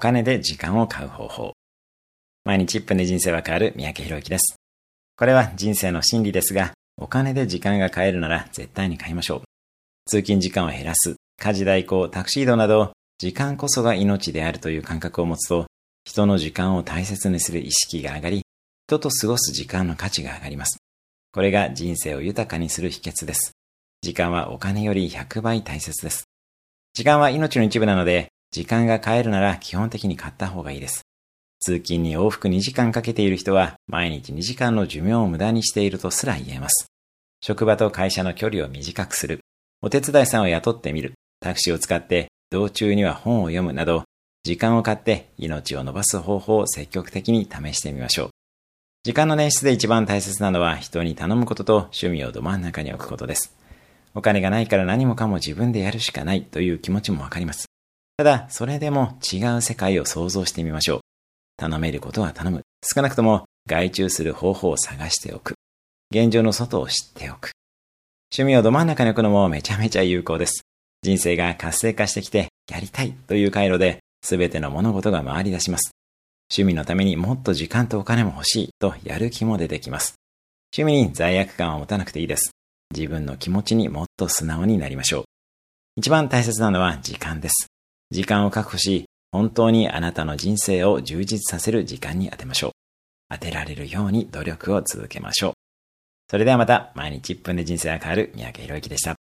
金で時間を買う方法。毎日1分で人生は変わる三宅博之です。これは人生の真理ですが、お金で時間が買えるなら絶対に買いましょう。通勤時間を減らす、家事代行、タクシー移動など、時間こそが命であるという感覚を持つと、人の時間を大切にする意識が上がり、人と過ごす時間の価値が上がります。これが人生を豊かにする秘訣です。時間はお金より100倍大切です。時間は命の一部なので、時間が買えるなら基本的に買った方がいいです。通勤に往復2時間かけている人は、毎日2時間の寿命を無駄にしているとすら言えます。職場と会社の距離を短くする。お手伝いさんを雇ってみる。タクシーを使って道中には本を読むなど、時間を買って命を伸ばす方法を積極的に試してみましょう。時間の捻出で一番大切なのは人に頼むことと趣味をど真ん中に置くことです。お金がないから何もかも自分でやるしかないという気持ちもわかります。ただ、それでも違う世界を想像してみましょう。頼めることは頼む。少なくとも外注する方法を探しておく。現状の外を知っておく。趣味をど真ん中に置くのもめちゃめちゃ有効です。人生が活性化してきて、やりたいという回路で、すべての物事が回り出します。趣味のためにもっと時間とお金も欲しいとやる気も出てきます。趣味に罪悪感を持たなくていいです。自分の気持ちにもっと素直になりましょう。一番大切なのは時間です。時間を確保し、本当にあなたの人生を充実させる時間に当てましょう。当てられるように努力を続けましょう。それではまた、毎日1分で人生が変わる三宅宏之でした。